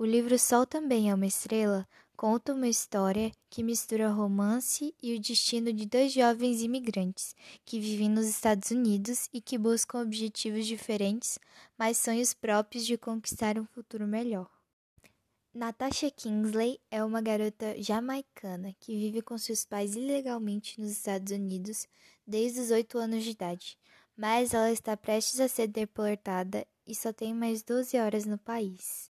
O livro Sol também é uma estrela conta uma história que mistura romance e o destino de dois jovens imigrantes que vivem nos Estados Unidos e que buscam objetivos diferentes, mas sonhos próprios de conquistar um futuro melhor. Natasha Kingsley é uma garota jamaicana que vive com seus pais ilegalmente nos Estados Unidos desde os 8 anos de idade, mas ela está prestes a ser deportada e só tem mais 12 horas no país.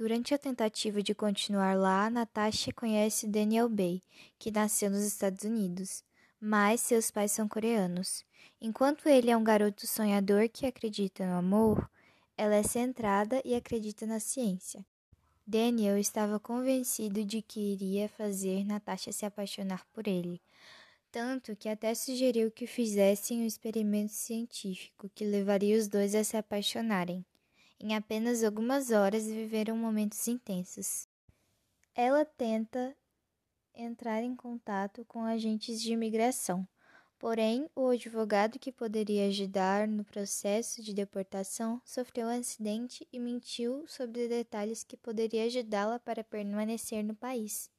Durante a tentativa de continuar lá, Natasha conhece Daniel Bay, que nasceu nos Estados Unidos, mas seus pais são coreanos. Enquanto ele é um garoto sonhador que acredita no amor, ela é centrada e acredita na ciência. Daniel estava convencido de que iria fazer Natasha se apaixonar por ele, tanto que até sugeriu que fizessem um experimento científico que levaria os dois a se apaixonarem. Em apenas algumas horas viveram momentos intensos. Ela tenta entrar em contato com agentes de imigração, porém, o advogado que poderia ajudar no processo de deportação sofreu um acidente e mentiu sobre detalhes que poderia ajudá-la para permanecer no país.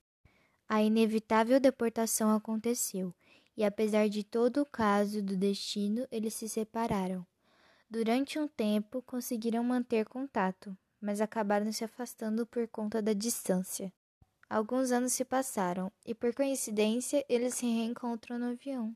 A inevitável deportação aconteceu, e apesar de todo o caso do destino, eles se separaram. Durante um tempo conseguiram manter contato, mas acabaram se afastando por conta da distância. Alguns anos se passaram e, por coincidência, eles se reencontram no avião.